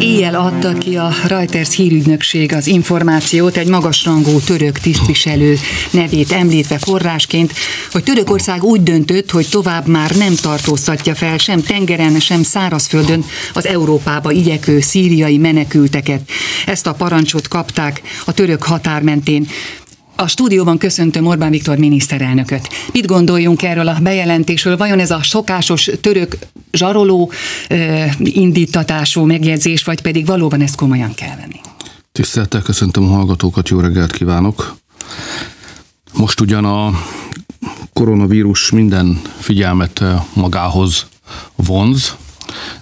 Éjjel adta ki a Reuters hírügynökség az információt egy magasrangú török tisztviselő nevét említve forrásként, hogy Törökország úgy döntött, hogy tovább már nem tartóztatja fel sem tengeren, sem szárazföldön az Európába igyekvő szíriai menekülteket. Ezt a parancsot kapták a török határ mentén. A stúdióban köszöntöm Orbán Viktor miniszterelnököt. Mit gondoljunk erről a bejelentésről? Vajon ez a szokásos török zsaroló indítatású megjegyzés, vagy pedig valóban ezt komolyan kell venni? Tisztelettel köszöntöm a hallgatókat, jó reggelt kívánok! Most ugyan a koronavírus minden figyelmet magához vonz,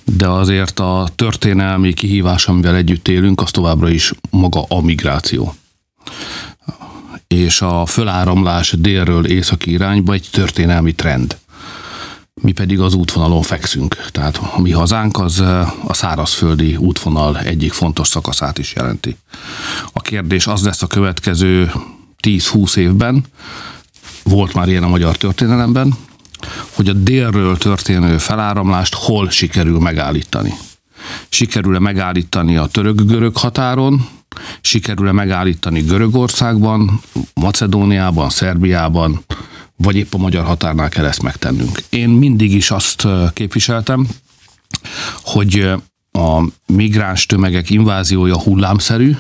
de azért a történelmi kihívás, amivel együtt élünk, az továbbra is maga a migráció és a föláramlás délről északi irányba egy történelmi trend. Mi pedig az útvonalon fekszünk. Tehát a mi hazánk az a szárazföldi útvonal egyik fontos szakaszát is jelenti. A kérdés az lesz a következő 10-20 évben, volt már ilyen a magyar történelemben, hogy a délről történő feláramlást hol sikerül megállítani. Sikerül-e megállítani a török-görög határon, sikerül-e megállítani Görögországban, Macedóniában, Szerbiában, vagy épp a magyar határnál kell ezt megtennünk. Én mindig is azt képviseltem, hogy a migráns tömegek inváziója hullámszerű,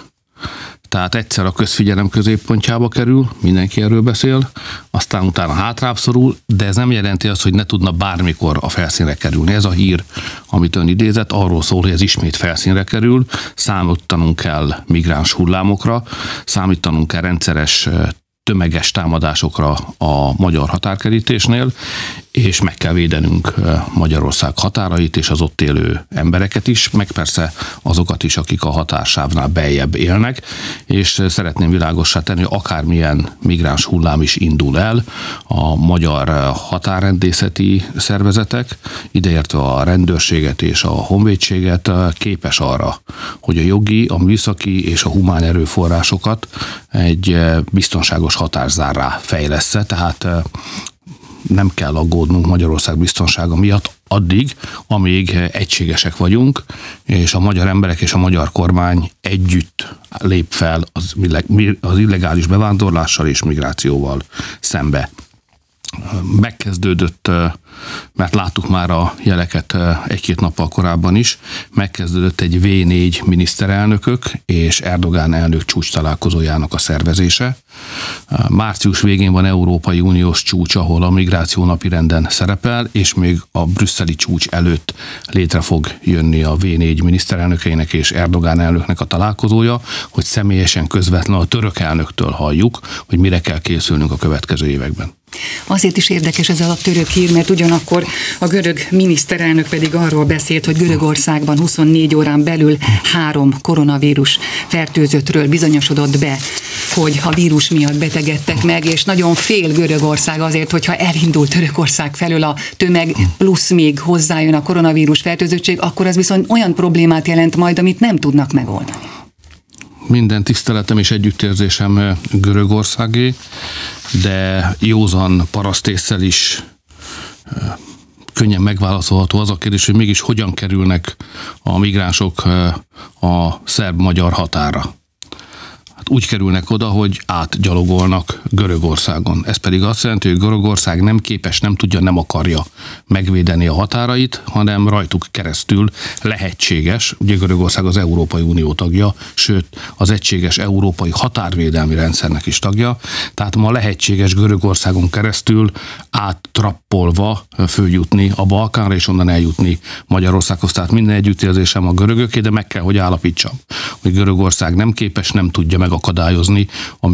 tehát egyszer a közfigyelem középpontjába kerül, mindenki erről beszél, aztán utána hátrább szorul, de ez nem jelenti azt, hogy ne tudna bármikor a felszínre kerülni. Ez a hír, amit ön idézett, arról szól, hogy ez ismét felszínre kerül, számítanunk kell migráns hullámokra, számítanunk kell rendszeres tömeges támadásokra a magyar határkerítésnél, és meg kell védenünk Magyarország határait és az ott élő embereket is, meg persze azokat is, akik a határsávnál beljebb élnek, és szeretném világossá tenni, hogy akármilyen migráns hullám is indul el, a magyar határrendészeti szervezetek, ideértve a rendőrséget és a honvédséget képes arra, hogy a jogi, a műszaki és a humán erőforrásokat egy biztonságos határzárrá fejlesz tehát nem kell aggódnunk Magyarország biztonsága miatt addig, amíg egységesek vagyunk, és a magyar emberek és a magyar kormány együtt lép fel az, az illegális bevándorlással és migrációval szembe megkezdődött, mert láttuk már a jeleket egy-két nappal korábban is, megkezdődött egy V4 miniszterelnökök és Erdogán elnök csúcs találkozójának a szervezése. Március végén van Európai Uniós csúcs, ahol a migráció napi renden szerepel, és még a brüsszeli csúcs előtt létre fog jönni a V4 miniszterelnökeinek és Erdogán elnöknek a találkozója, hogy személyesen közvetlenül a török elnöktől halljuk, hogy mire kell készülnünk a következő években. Azért is érdekes ez a török hír, mert ugyanakkor a görög miniszterelnök pedig arról beszélt, hogy Görögországban 24 órán belül három koronavírus fertőzöttről bizonyosodott be, hogy a vírus miatt betegedtek meg, és nagyon fél Görögország azért, hogyha elindul Törökország felől a tömeg, plusz még hozzájön a koronavírus fertőzöttség, akkor az viszont olyan problémát jelent majd, amit nem tudnak megoldani minden tiszteletem és együttérzésem Görögországé, de józan parasztészsel is könnyen megválaszolható az a kérdés, hogy mégis hogyan kerülnek a migránsok a szerb-magyar határa úgy kerülnek oda, hogy átgyalogolnak Görögországon. Ez pedig azt jelenti, hogy Görögország nem képes, nem tudja, nem akarja megvédeni a határait, hanem rajtuk keresztül lehetséges, ugye Görögország az Európai Unió tagja, sőt az egységes európai határvédelmi rendszernek is tagja, tehát ma lehetséges Görögországon keresztül áttrappolva följutni a Balkánra, és onnan eljutni Magyarországhoz. Tehát minden együttérzésem a görögöké, de meg kell, hogy állapítsam, hogy Görögország nem képes, nem tudja meg megakadályozni a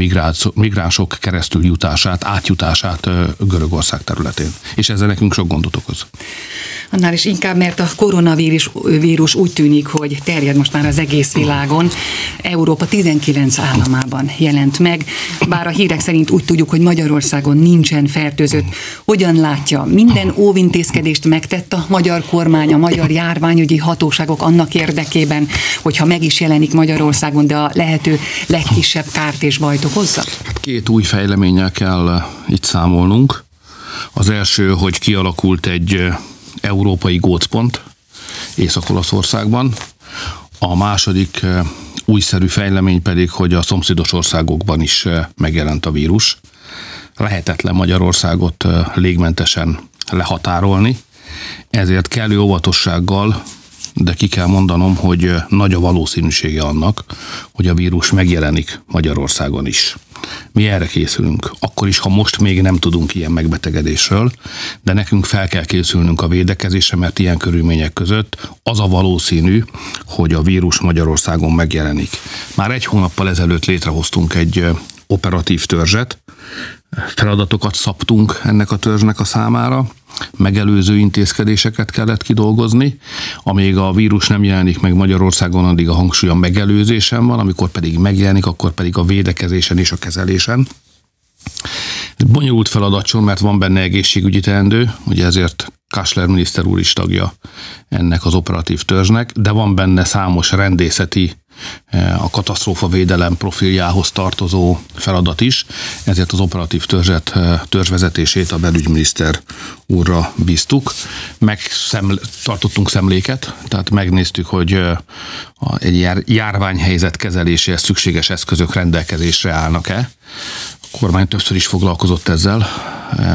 migránsok keresztül jutását, átjutását Görögország területén. És ezzel nekünk sok gondot okoz. Annál is inkább, mert a koronavírus vírus úgy tűnik, hogy terjed most már az egész világon. Európa 19 államában jelent meg, bár a hírek szerint úgy tudjuk, hogy Magyarországon nincsen fertőzött. Hogyan látja, minden óvintézkedést megtett a magyar kormány, a magyar járványügyi hatóságok annak érdekében, hogyha meg is jelenik Magyarországon, de a lehető legkisebb kárt és bajt okozza? Két új fejleménnyel kell itt számolnunk. Az első, hogy kialakult egy európai gócpont Észak-Olaszországban, A második újszerű fejlemény pedig, hogy a szomszédos országokban is megjelent a vírus. Lehetetlen Magyarországot légmentesen lehatárolni, ezért kellő óvatossággal de ki kell mondanom, hogy nagy a valószínűsége annak, hogy a vírus megjelenik Magyarországon is. Mi erre készülünk. Akkor is, ha most még nem tudunk ilyen megbetegedésről, de nekünk fel kell készülnünk a védekezésre, mert ilyen körülmények között az a valószínű, hogy a vírus Magyarországon megjelenik. Már egy hónappal ezelőtt létrehoztunk egy operatív törzset, feladatokat szabtunk ennek a törzsnek a számára, megelőző intézkedéseket kellett kidolgozni, amíg a vírus nem jelenik meg Magyarországon, addig a hangsúly a megelőzésen van, amikor pedig megjelenik, akkor pedig a védekezésen és a kezelésen. Bonyolult feladatson, mert van benne egészségügyi teendő, ugye ezért Kassler miniszter úr is tagja ennek az operatív törzsnek, de van benne számos rendészeti a katasztrófa védelem profiljához tartozó feladat is, ezért az operatív törzset, törzsvezetését a belügyminiszter úrra bíztuk. Meg szem, tartottunk szemléket, tehát megnéztük, hogy egy jár, járványhelyzet kezeléséhez szükséges eszközök rendelkezésre állnak-e. A kormány többször is foglalkozott ezzel,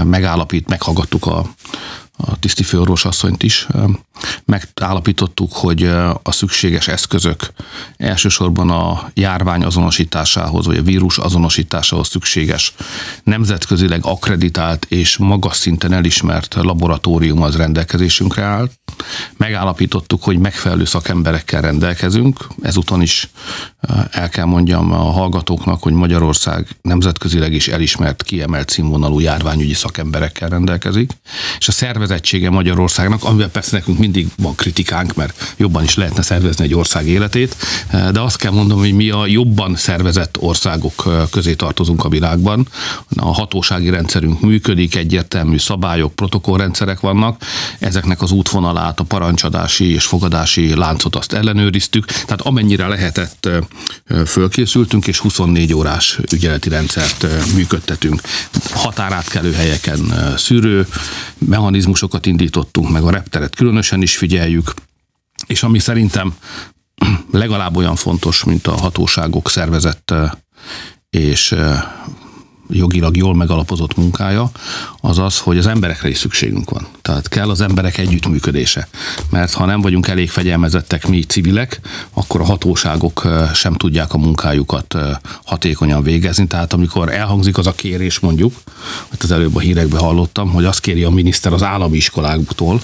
megállapít, meghallgattuk a a tiszti főorvos is. Megállapítottuk, hogy a szükséges eszközök elsősorban a járvány azonosításához, vagy a vírus azonosításához szükséges nemzetközileg akreditált és magas szinten elismert laboratórium az rendelkezésünkre áll. Megállapítottuk, hogy megfelelő szakemberekkel rendelkezünk. Ezúton is el kell mondjam a hallgatóknak, hogy Magyarország nemzetközileg is elismert, kiemelt színvonalú járványügyi szakemberekkel rendelkezik, és a szervezet szervezettsége Magyarországnak, amivel persze nekünk mindig van kritikánk, mert jobban is lehetne szervezni egy ország életét, de azt kell mondom, hogy mi a jobban szervezett országok közé tartozunk a világban. A hatósági rendszerünk működik, egyértelmű szabályok, protokollrendszerek vannak, ezeknek az útvonalát, a parancsadási és fogadási láncot azt ellenőriztük, tehát amennyire lehetett fölkészültünk, és 24 órás ügyeleti rendszert működtetünk. Határátkelő helyeken szűrő, mechanizmus mechanizmusokat indítottunk, meg a repteret különösen is figyeljük, és ami szerintem legalább olyan fontos, mint a hatóságok szervezett és jogilag jól megalapozott munkája, az az, hogy az emberekre is szükségünk van. Tehát kell az emberek együttműködése. Mert ha nem vagyunk elég fegyelmezettek mi civilek, akkor a hatóságok sem tudják a munkájukat hatékonyan végezni. Tehát amikor elhangzik az a kérés mondjuk, hogy az előbb a hírekben hallottam, hogy azt kéri a miniszter az állami iskoláktól,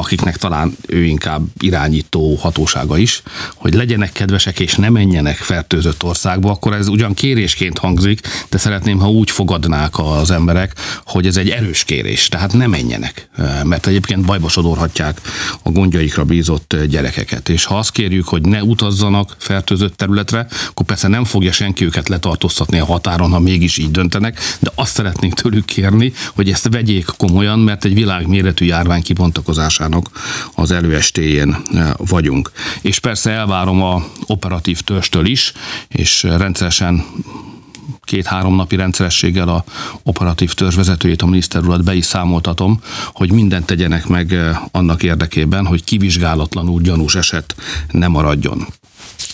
akiknek talán ő inkább irányító hatósága is, hogy legyenek kedvesek és ne menjenek fertőzött országba, akkor ez ugyan kérésként hangzik, de szeretném, ha úgy fogadnák az emberek, hogy ez egy erős kérés, tehát ne menjenek, mert egyébként bajba sodorhatják a gondjaikra bízott gyerekeket. És ha azt kérjük, hogy ne utazzanak fertőzött területre, akkor persze nem fogja senki őket letartóztatni a határon, ha mégis így döntenek, de azt szeretnénk tőlük kérni, hogy ezt vegyék komolyan, mert egy világméretű járvány kibontakozására munkának az előestéjén e, vagyunk. És persze elvárom a operatív törstől is, és rendszeresen két-három napi rendszerességgel a operatív törzs vezetőjét, a miniszter urat be is számoltatom, hogy mindent tegyenek meg e, annak érdekében, hogy kivizsgálatlanul gyanús eset ne maradjon.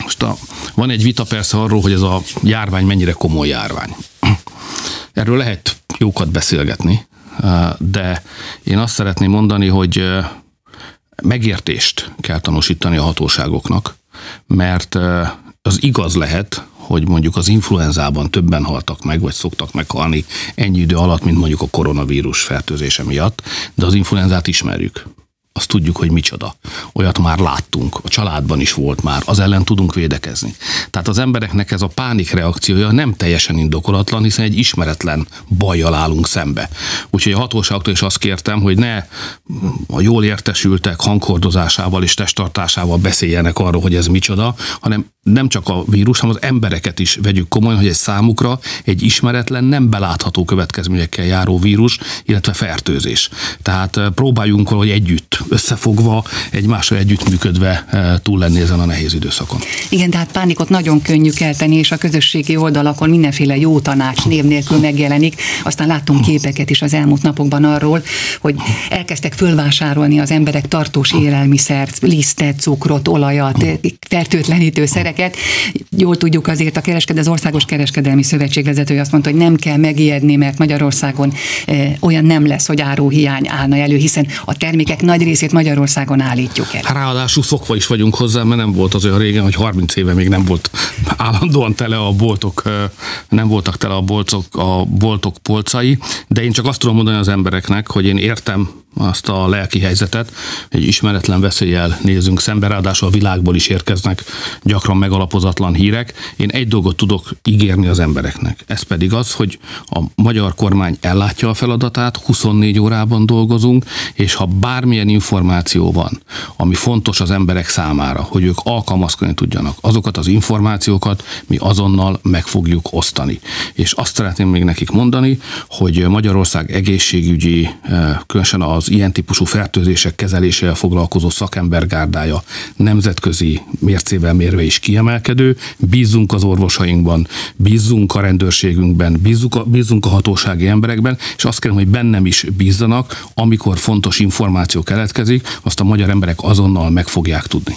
Most a, van egy vita persze arról, hogy ez a járvány mennyire komoly járvány. Erről lehet jókat beszélgetni, e, de én azt szeretném mondani, hogy megértést kell tanúsítani a hatóságoknak, mert az igaz lehet, hogy mondjuk az influenzában többen haltak meg, vagy szoktak meghalni ennyi idő alatt, mint mondjuk a koronavírus fertőzése miatt, de az influenzát ismerjük azt tudjuk, hogy micsoda. Olyat már láttunk, a családban is volt már, az ellen tudunk védekezni. Tehát az embereknek ez a pánik reakciója nem teljesen indokolatlan, hiszen egy ismeretlen bajjal állunk szembe. Úgyhogy a hatóságtól is azt kértem, hogy ne a jól értesültek hangkordozásával és testtartásával beszéljenek arról, hogy ez micsoda, hanem nem csak a vírus, hanem az embereket is vegyük komolyan, hogy egy számukra egy ismeretlen, nem belátható következményekkel járó vírus, illetve fertőzés. Tehát próbáljunk valahogy együtt összefogva, egymással együttműködve túl lenni ezen a nehéz időszakon. Igen, tehát pánikot nagyon könnyű kelteni, és a közösségi oldalakon mindenféle jó tanács név nélkül megjelenik. Aztán láttunk képeket is az elmúlt napokban arról, hogy elkezdtek fölvásárolni az emberek tartós élelmiszert, lisztet, cukrot, olajat, fertőtlenítőszereket. Jól tudjuk azért a kereskedő, az Országos Kereskedelmi Szövetség vezetője azt mondta, hogy nem kell megijedni, mert Magyarországon eh, olyan nem lesz, hogy áruhiány állna elő, hiszen a termékek nagy részét Magyarországon állítjuk el. Ráadásul szokva is vagyunk hozzá, mert nem volt az olyan régen, hogy 30 éve még nem volt állandóan tele a boltok, nem voltak tele a boltok, a boltok polcai, de én csak azt tudom mondani az embereknek, hogy én értem azt a lelki helyzetet, egy ismeretlen veszéllyel nézünk szembe, ráadásul a világból is érkeznek gyakran megalapozatlan hírek. Én egy dolgot tudok ígérni az embereknek, ez pedig az, hogy a magyar kormány ellátja a feladatát, 24 órában dolgozunk, és ha bármilyen információ van, ami fontos az emberek számára, hogy ők alkalmazkodni tudjanak, azokat az információkat mi azonnal meg fogjuk osztani. És azt szeretném még nekik mondani, hogy Magyarország egészségügyi, eh, különösen az az ilyen típusú fertőzések kezelésével foglalkozó szakembergárdája nemzetközi mércével mérve is kiemelkedő. Bízunk az orvosainkban, bízunk a rendőrségünkben, bízunk a, bízunk a hatósági emberekben, és azt kérem, hogy bennem is bízzanak, amikor fontos információ keletkezik, azt a magyar emberek azonnal meg fogják tudni.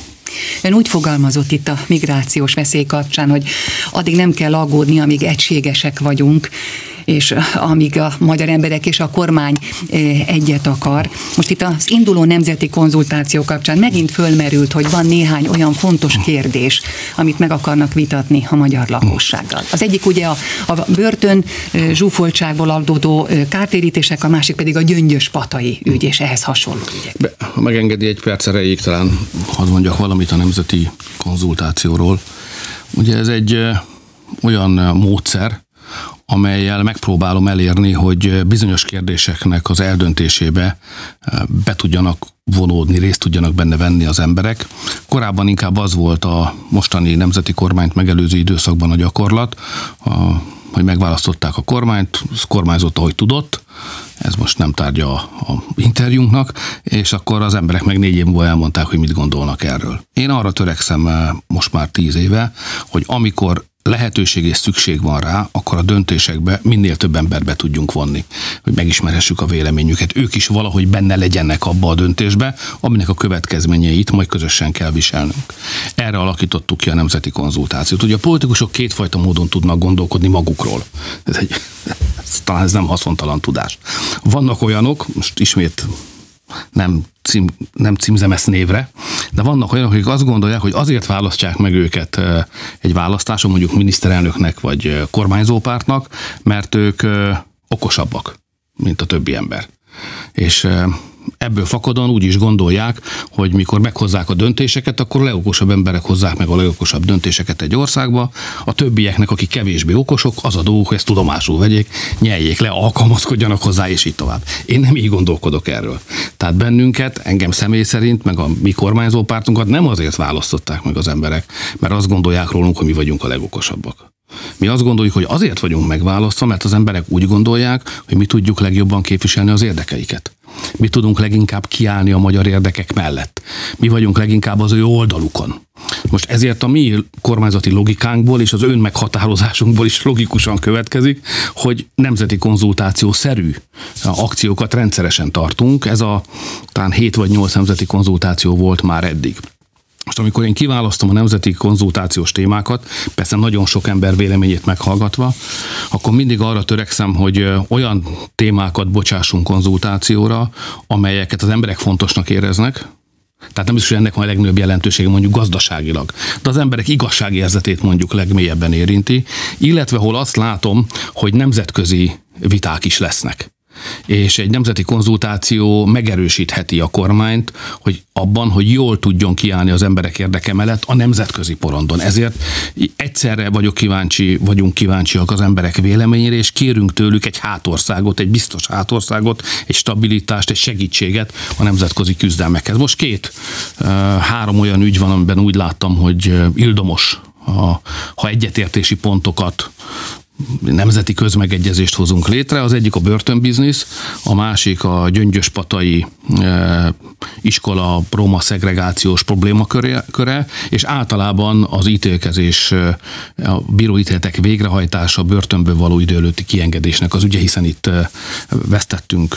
Ön úgy fogalmazott itt a migrációs veszély kapcsán, hogy addig nem kell aggódni, amíg egységesek vagyunk, és amíg a magyar emberek és a kormány egyet akar. Most itt az induló nemzeti konzultáció kapcsán megint fölmerült, hogy van néhány olyan fontos kérdés, amit meg akarnak vitatni a magyar lakossággal. Az egyik ugye a, a börtön zsúfoltságból adódó kártérítések, a másik pedig a gyöngyös patai ügy, és ehhez hasonló ügyek. Be, ha megengedi egy perc erejéig, talán hadd mondjak valamit a nemzeti konzultációról. Ugye ez egy olyan módszer, amelyel megpróbálom elérni, hogy bizonyos kérdéseknek az eldöntésébe eh, be tudjanak vonódni, részt tudjanak benne venni az emberek. Korábban inkább az volt a mostani nemzeti kormányt megelőző időszakban a gyakorlat, a, hogy megválasztották a kormányt, kormányzott, ahogy tudott, ez most nem tárgya a, a interjúnknak, és akkor az emberek meg négy év múlva elmondták, hogy mit gondolnak erről. Én arra törekszem eh, most már tíz éve, hogy amikor lehetőség és szükség van rá, akkor a döntésekbe minél több embert be tudjunk vonni, hogy megismerhessük a véleményüket. Ők is valahogy benne legyenek abba a döntésbe, aminek a következményeit majd közösen kell viselnünk. Erre alakítottuk ki a nemzeti konzultációt. Ugye a politikusok kétfajta módon tudnak gondolkodni magukról. Ez egy, talán ez nem haszontalan tudás. Vannak olyanok, most ismét nem, cím, nem címzem ezt névre, de vannak olyanok, akik azt gondolják, hogy azért választják meg őket egy választáson, mondjuk miniszterelnöknek vagy kormányzópártnak, mert ők okosabbak, mint a többi ember. És ebből fakadóan úgy is gondolják, hogy mikor meghozzák a döntéseket, akkor a legokosabb emberek hozzák meg a legokosabb döntéseket egy országba, a többieknek, akik kevésbé okosok, az a dolguk, hogy ezt tudomásul vegyék, nyeljék le, alkalmazkodjanak hozzá, és így tovább. Én nem így gondolkodok erről. Tehát bennünket, engem személy szerint, meg a mi kormányzó pártunkat nem azért választották meg az emberek, mert azt gondolják rólunk, hogy mi vagyunk a legokosabbak. Mi azt gondoljuk, hogy azért vagyunk megválasztva, mert az emberek úgy gondolják, hogy mi tudjuk legjobban képviselni az érdekeiket. Mi tudunk leginkább kiállni a magyar érdekek mellett. Mi vagyunk leginkább az ő oldalukon. Most ezért a mi kormányzati logikánkból és az ön meghatározásunkból is logikusan következik, hogy nemzeti konzultáció szerű akciókat rendszeresen tartunk. Ez a talán 7 vagy 8 nemzeti konzultáció volt már eddig. Most amikor én kiválasztom a nemzeti konzultációs témákat, persze nagyon sok ember véleményét meghallgatva, akkor mindig arra törekszem, hogy olyan témákat bocsássunk konzultációra, amelyeket az emberek fontosnak éreznek, tehát nem biztos, hogy ennek van a legnagyobb jelentősége mondjuk gazdaságilag, de az emberek igazságérzetét mondjuk legmélyebben érinti, illetve hol azt látom, hogy nemzetközi viták is lesznek és egy nemzeti konzultáció megerősítheti a kormányt, hogy abban, hogy jól tudjon kiállni az emberek érdeke mellett a nemzetközi porondon. Ezért egyszerre vagyok kíváncsi, vagyunk kíváncsiak az emberek véleményére, és kérünk tőlük egy hátországot, egy biztos hátországot, egy stabilitást, egy segítséget a nemzetközi küzdelmekhez. Most két, három olyan ügy van, amiben úgy láttam, hogy ildomos, ha egyetértési pontokat nemzeti közmegegyezést hozunk létre. Az egyik a börtönbiznisz, a másik a gyöngyöspatai e, iskola roma szegregációs problémaköre, és általában az ítélkezés, e, a bíróítéletek végrehajtása, börtönből való idő előtti kiengedésnek az ügye, hiszen itt e, vesztettünk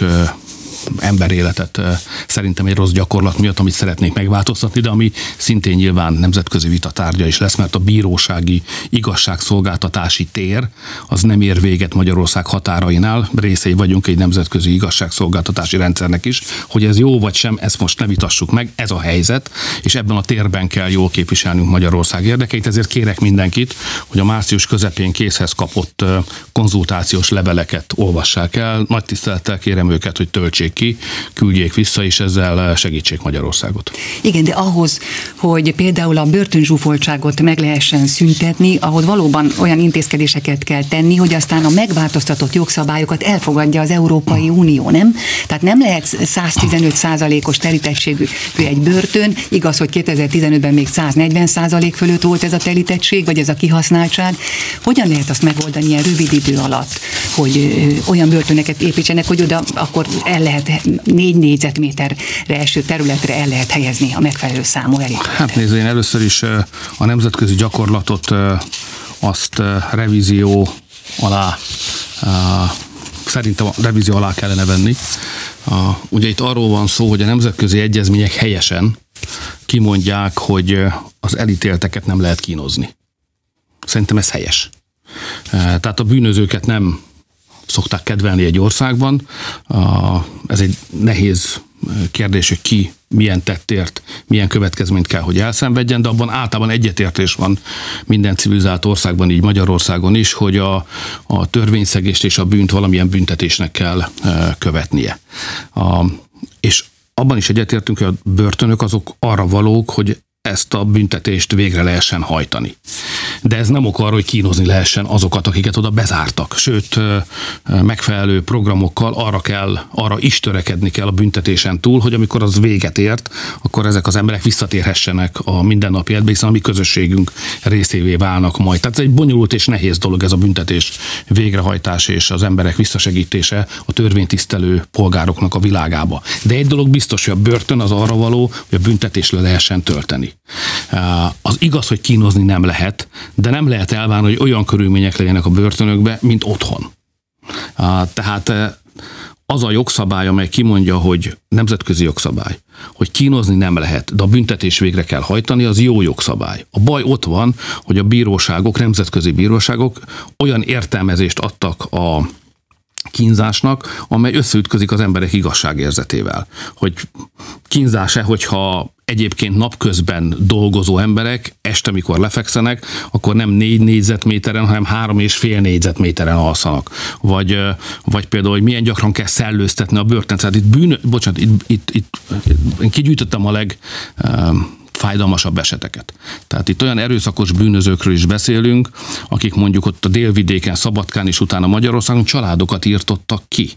emberéletet szerintem egy rossz gyakorlat miatt, amit szeretnék megváltoztatni, de ami szintén nyilván nemzetközi vita tárgya is lesz, mert a bírósági igazságszolgáltatási tér az nem ér véget Magyarország határainál, részei vagyunk egy nemzetközi igazságszolgáltatási rendszernek is, hogy ez jó vagy sem, ezt most ne vitassuk meg, ez a helyzet, és ebben a térben kell jól képviselnünk Magyarország érdekeit, ezért kérek mindenkit, hogy a március közepén készhez kapott konzultációs leveleket olvassák el. Nagy tisztelettel kérem őket, hogy töltsék ki, küldjék vissza, és ezzel segítsék Magyarországot. Igen, de ahhoz, hogy például a börtönzsúfoltságot meg lehessen szüntetni, ahhoz valóban olyan intézkedéseket kell tenni, hogy aztán a megváltoztatott jogszabályokat elfogadja az Európai Unió, nem? Tehát nem lehet 115 százalékos telítettségű egy börtön, igaz, hogy 2015-ben még 140 százalék fölött volt ez a telítettség, vagy ez a kihasználtság. Hogyan lehet azt megoldani ilyen rövid idő alatt, hogy olyan börtöneket építsenek, hogy oda akkor el lehet négy négyzetméterre eső területre el lehet helyezni a megfelelő számú elég. Hát nézd, én először is a nemzetközi gyakorlatot azt revízió alá szerintem a revízió alá kellene venni. Ugye itt arról van szó, hogy a nemzetközi egyezmények helyesen kimondják, hogy az elítélteket nem lehet kínozni. Szerintem ez helyes. Tehát a bűnözőket nem szokták kedvelni egy országban. Ez egy nehéz kérdés, hogy ki milyen tettért, milyen következményt kell, hogy elszenvedjen, de abban általában egyetértés van minden civilizált országban, így Magyarországon is, hogy a, a törvényszegést és a bűnt valamilyen büntetésnek kell követnie. A, és abban is egyetértünk, hogy a börtönök azok arra valók, hogy ezt a büntetést végre lehessen hajtani. De ez nem ok arra, hogy kínozni lehessen azokat, akiket oda bezártak. Sőt, megfelelő programokkal arra kell, arra is törekedni kell a büntetésen túl, hogy amikor az véget ért, akkor ezek az emberek visszatérhessenek a mindennapi életbe, hiszen a mi közösségünk részévé válnak majd. Tehát ez egy bonyolult és nehéz dolog ez a büntetés végrehajtás és az emberek visszasegítése a törvénytisztelő polgároknak a világába. De egy dolog biztos, hogy a börtön az arra való, hogy a büntetés le lehessen tölteni. Az igaz, hogy kínozni nem lehet, de nem lehet elvárni, hogy olyan körülmények legyenek a börtönökbe, mint otthon. Tehát az a jogszabály, amely kimondja, hogy nemzetközi jogszabály, hogy kínozni nem lehet, de a büntetés végre kell hajtani, az jó jogszabály. A baj ott van, hogy a bíróságok, nemzetközi bíróságok olyan értelmezést adtak a kínzásnak, amely összeütközik az emberek igazságérzetével. Hogy kínzás-e, hogyha egyébként napközben dolgozó emberek este, mikor lefekszenek, akkor nem négy négyzetméteren, hanem három és fél négyzetméteren alszanak. Vagy, vagy például, hogy milyen gyakran kell szellőztetni a börtön. Tehát itt bűn, bocsánat, itt, itt, itt én kigyűjtöttem a leg fájdalmasabb eseteket. Tehát itt olyan erőszakos bűnözőkről is beszélünk, akik mondjuk ott a délvidéken, Szabadkán és utána Magyarországon családokat írtottak ki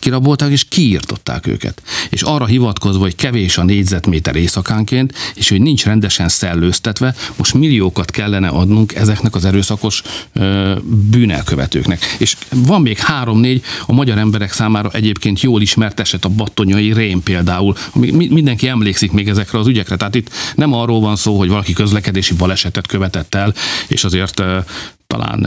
kirabolták és kiírtották őket. És arra hivatkozva, hogy kevés a négyzetméter éjszakánként, és hogy nincs rendesen szellőztetve, most milliókat kellene adnunk ezeknek az erőszakos ö, bűnelkövetőknek. És van még három-négy a magyar emberek számára egyébként jól ismert eset, a battonyai rém például. Mindenki emlékszik még ezekre az ügyekre. Tehát itt nem arról van szó, hogy valaki közlekedési balesetet követett el, és azért talán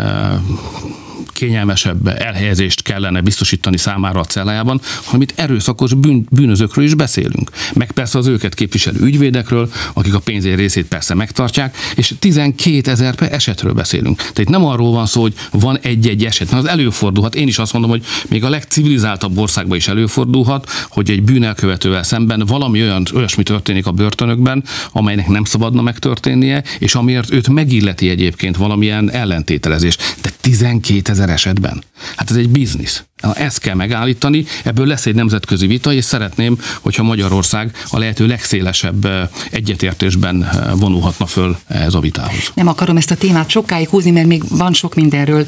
kényelmesebb elhelyezést kellene biztosítani számára a cellájában, hanem itt erőszakos bűn, bűnözőkről is beszélünk. Meg persze az őket képviselő ügyvédekről, akik a pénzér részét persze megtartják, és 12 ezer esetről beszélünk. Tehát nem arról van szó, hogy van egy-egy eset, mert az előfordulhat. Én is azt mondom, hogy még a legcivilizáltabb országban is előfordulhat, hogy egy bűnelkövetővel szemben valami olyan, olyasmi történik a börtönökben, amelynek nem szabadna megtörténnie, és amiért őt megilleti egyébként valamilyen ellentételezés. De 12 ezer esetben. Hát ez egy biznisz. Ezt kell megállítani, ebből lesz egy nemzetközi vita, és szeretném, hogyha Magyarország a lehető legszélesebb egyetértésben vonulhatna föl ez a vitához. Nem akarom ezt a témát sokáig húzni, mert még van sok mindenről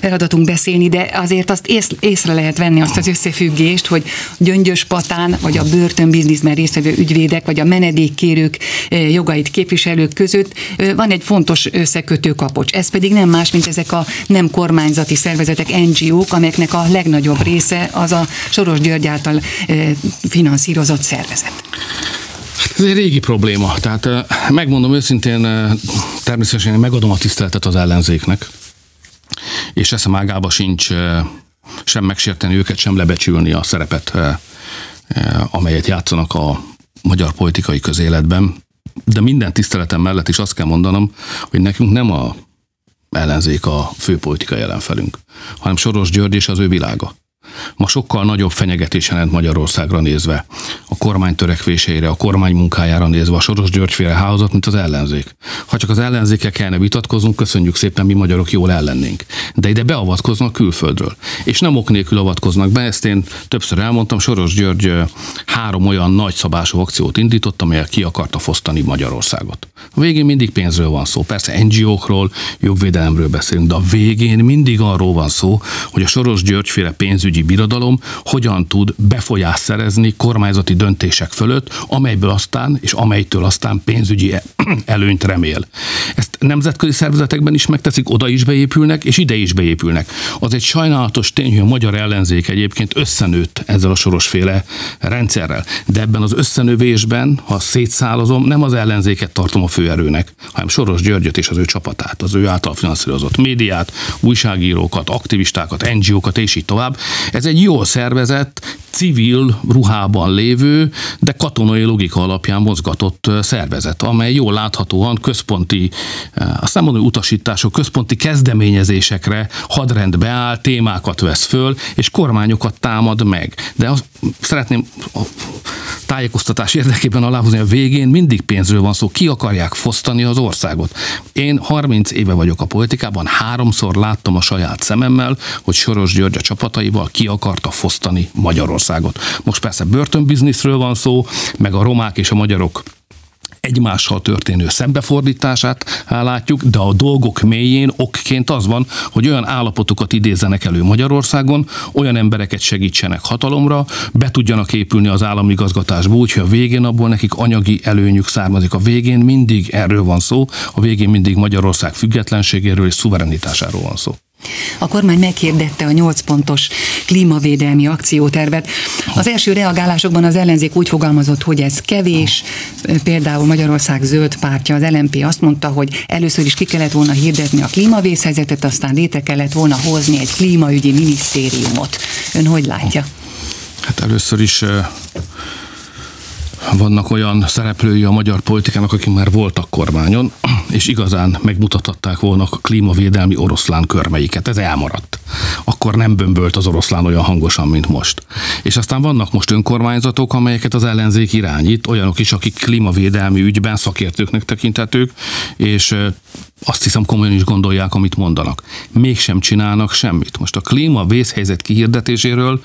feladatunk beszélni, de azért azt ész, észre lehet venni azt az összefüggést, hogy Gyöngyös Patán, vagy a börtönbizniszben résztvevő ügyvédek, vagy a menedékkérők jogait képviselők között van egy fontos összekötő kapocs. Ez pedig nem más, mint ezek a nem kormányzati szervezetek, NGO-k, amelyeknek a legnagyobb része az a Soros György által finanszírozott szervezet. Ez egy régi probléma. Tehát megmondom őszintén, természetesen én megadom a tiszteletet az ellenzéknek, és eszem ágába sincs sem megsérteni őket, sem lebecsülni a szerepet, amelyet játszanak a magyar politikai közéletben. De minden tiszteletem mellett is azt kell mondanom, hogy nekünk nem a ellenzék a főpolitikai ellenfelünk, hanem Soros György és az ő világa ma sokkal nagyobb fenyegetés jelent Magyarországra nézve, a kormány törekvéseire, a kormány munkájára nézve, a Soros Györgyféle hálózat, mint az ellenzék. Ha csak az ellenzékkel kellene vitatkoznunk, köszönjük szépen, mi magyarok jól ellennénk. De ide beavatkoznak külföldről. És nem ok nélkül avatkoznak be, ezt én többször elmondtam, Soros György három olyan nagy szabású akciót indított, amelyek ki akarta fosztani Magyarországot. A végén mindig pénzről van szó, persze NGO-król, jogvédelemről beszélünk, de a végén mindig arról van szó, hogy a Soros Györgyféle pénzügyi birodalom hogyan tud befolyást szerezni kormányzati döntések fölött, amelyből aztán és amelytől aztán pénzügyi e- előnyt remél. Ezt nemzetközi szervezetekben is megteszik, oda is beépülnek, és ide is beépülnek. Az egy sajnálatos tény, hogy a magyar ellenzék egyébként összenőtt ezzel a sorosféle rendszerrel. De ebben az összenövésben, ha szétszálozom, nem az ellenzéket tartom a főerőnek, hanem Soros Györgyöt és az ő csapatát, az ő által finanszírozott médiát, újságírókat, aktivistákat, NGO-kat és így tovább. Ez egy jól szervezett, civil ruhában lévő, de katonai logika alapján mozgatott szervezet, amely jól láthatóan központi, azt nem mondom, utasítások, központi kezdeményezésekre hadrendbe áll, témákat vesz föl, és kormányokat támad meg. De azt szeretném a tájékoztatás érdekében aláhozni, a végén mindig pénzről van szó, ki akarják fosztani az országot. Én 30 éve vagyok a politikában, háromszor láttam a saját szememmel, hogy Soros György a csapataival ki akarta fosztani Magyarországot. Most persze börtönbizniszről van szó, meg a romák és a magyarok egymással történő szembefordítását látjuk, de a dolgok mélyén okként az van, hogy olyan állapotokat idézenek elő Magyarországon, olyan embereket segítsenek hatalomra, be tudjanak épülni az állami gazgatásba, úgyhogy a végén abból nekik anyagi előnyük származik. A végén mindig erről van szó, a végén mindig Magyarország függetlenségéről és szuverenitásáról van szó. A kormány meghirdette a 8 pontos klímavédelmi akciótervet. Az első reagálásokban az ellenzék úgy fogalmazott, hogy ez kevés. Például Magyarország zöld pártja, az LMP azt mondta, hogy először is ki kellett volna hirdetni a klímavészhelyzetet, aztán létre kellett volna hozni egy klímaügyi minisztériumot. Ön hogy látja? Hát először is vannak olyan szereplői a magyar politikának, akik már voltak kormányon, és igazán megmutathatták volna a klímavédelmi oroszlán körmeiket. Ez elmaradt. Akkor nem bömbölt az oroszlán olyan hangosan, mint most. És aztán vannak most önkormányzatok, amelyeket az ellenzék irányít, olyanok is, akik klímavédelmi ügyben szakértőknek tekintetők, és azt hiszem komolyan is gondolják, amit mondanak. Mégsem csinálnak semmit. Most a klíma vészhelyzet kihirdetéséről,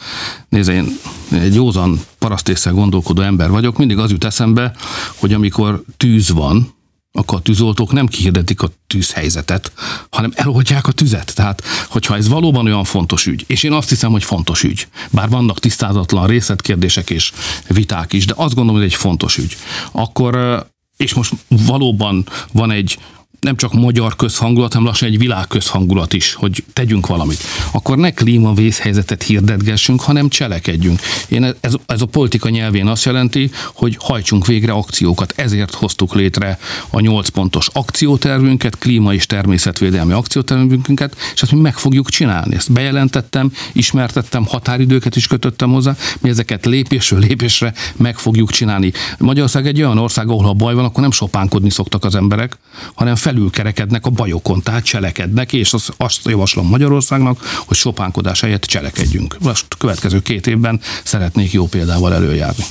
nézd, én egy józan parasztészsel gondolkodó ember vagyok, mindig az jut eszembe, hogy amikor tűz van, akkor a tűzoltók nem kihirdetik a tűzhelyzetet, hanem eloltják a tüzet. Tehát, hogyha ez valóban olyan fontos ügy, és én azt hiszem, hogy fontos ügy, bár vannak tisztázatlan részletkérdések és viták is, de azt gondolom, hogy egy fontos ügy, akkor és most valóban van egy nem csak magyar közhangulat, hanem lassan egy világ közhangulat is, hogy tegyünk valamit. Akkor ne klímavészhelyzetet hirdetgessünk, hanem cselekedjünk. Én ez, ez a politika nyelvén azt jelenti, hogy hajtsunk végre akciókat. Ezért hoztuk létre a 8 pontos akciótervünket, klíma és természetvédelmi akciótervünket, és ezt mi meg fogjuk csinálni. Ezt bejelentettem, ismertettem, határidőket is kötöttem hozzá, mi ezeket lépésről lépésre meg fogjuk csinálni. Magyarország egy olyan ország, ahol ha baj van, akkor nem sopánkodni szoktak az emberek, hanem felülkerekednek a bajokon, tehát cselekednek, és azt, azt javaslom Magyarországnak, hogy sopánkodás helyett cselekedjünk. Most következő két évben szeretnék jó példával előjárni.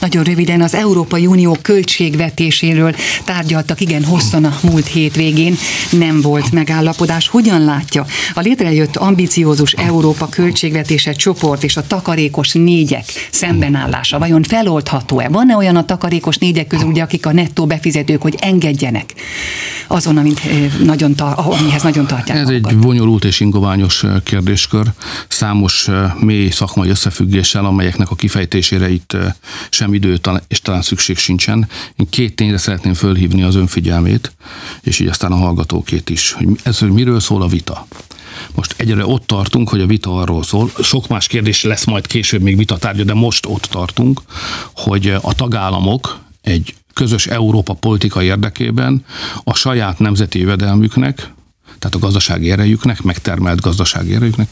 Nagyon röviden az Európai Unió költségvetéséről tárgyaltak igen hosszan a múlt hétvégén, nem volt megállapodás. Hogyan látja a létrejött ambiciózus Európa költségvetése csoport és a takarékos négyek szembenállása? Vajon feloldható-e? Van-e olyan a takarékos négyek közül, ugye, akik a nettó befizetők, hogy engedjenek azon, amit nagyon tar- amihez nagyon tartják Ez magukat? egy bonyolult és ingoványos kérdéskör, számos mély szakmai összefüggéssel, amelyeknek a kifejtésére itt sem idő és talán szükség sincsen. Én két tényre szeretném fölhívni az önfigyelmét, és így aztán a hallgatókét is, hogy ez, hogy miről szól a vita. Most egyre ott tartunk, hogy a vita arról szól, sok más kérdés lesz majd később még vitatárgya, de most ott tartunk, hogy a tagállamok egy közös Európa politika érdekében a saját nemzeti jövedelmüknek, tehát a gazdasági erejüknek, megtermelt gazdasági erejüknek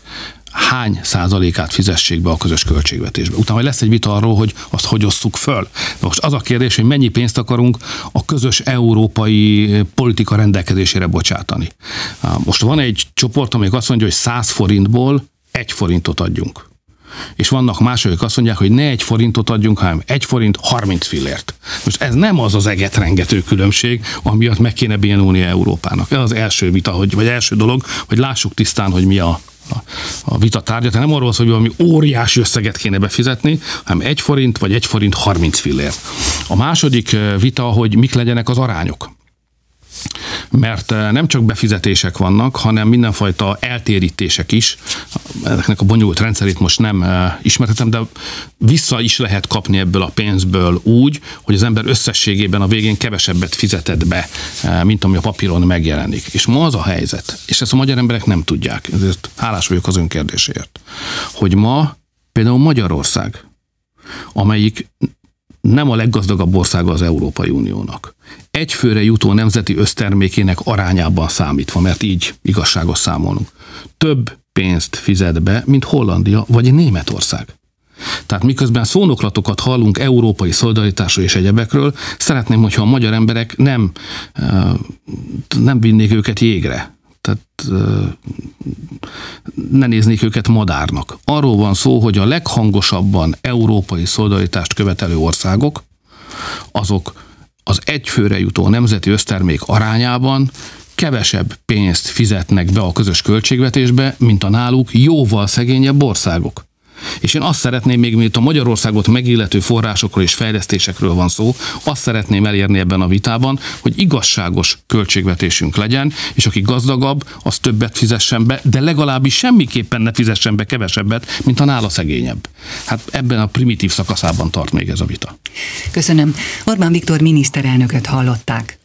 hány százalékát fizessék be a közös költségvetésbe. Utána majd lesz egy vita arról, hogy azt hogy osszuk föl. De most az a kérdés, hogy mennyi pénzt akarunk a közös európai politika rendelkezésére bocsátani. Most van egy csoport, amelyik azt mondja, hogy 100 forintból egy forintot adjunk és vannak mások, akik azt mondják, hogy ne egy forintot adjunk, hanem egy forint 30 fillért. Most ez nem az az egetrengető különbség, amiatt meg kéne bénulni Európának. Ez az első vita, hogy, vagy első dolog, hogy lássuk tisztán, hogy mi a, a, vita tárgya. Tehát nem arról hogy valami óriási összeget kéne befizetni, hanem egy forint vagy egy forint 30 fillért. A második vita, hogy mik legyenek az arányok mert eh, nem csak befizetések vannak, hanem mindenfajta eltérítések is. Ezeknek a bonyolult rendszerét most nem eh, ismerhetem, de vissza is lehet kapni ebből a pénzből úgy, hogy az ember összességében a végén kevesebbet fizetett be, eh, mint ami a papíron megjelenik. És ma az a helyzet, és ezt a magyar emberek nem tudják, ezért hálás vagyok az önkérdésért, hogy ma például Magyarország, amelyik nem a leggazdagabb országa az Európai Uniónak. Egyfőre jutó nemzeti össztermékének arányában számítva, mert így igazságos számolunk. Több pénzt fizet be, mint Hollandia vagy Németország. Tehát miközben szónoklatokat hallunk európai szolidaritásról és egyebekről, szeretném, hogyha a magyar emberek nem, nem vinnék őket jégre. Tehát ne néznék őket madárnak. Arról van szó, hogy a leghangosabban európai szolidaritást követelő országok, azok az egyfőre jutó nemzeti össztermék arányában kevesebb pénzt fizetnek be a közös költségvetésbe, mint a náluk jóval szegényebb országok. És én azt szeretném, még mint a Magyarországot megillető forrásokról és fejlesztésekről van szó, azt szeretném elérni ebben a vitában, hogy igazságos költségvetésünk legyen, és aki gazdagabb, az többet fizessen be, de legalábbis semmiképpen ne fizessen be kevesebbet, mint a nála szegényebb. Hát ebben a primitív szakaszában tart még ez a vita. Köszönöm. Orbán Viktor miniszterelnököt hallották.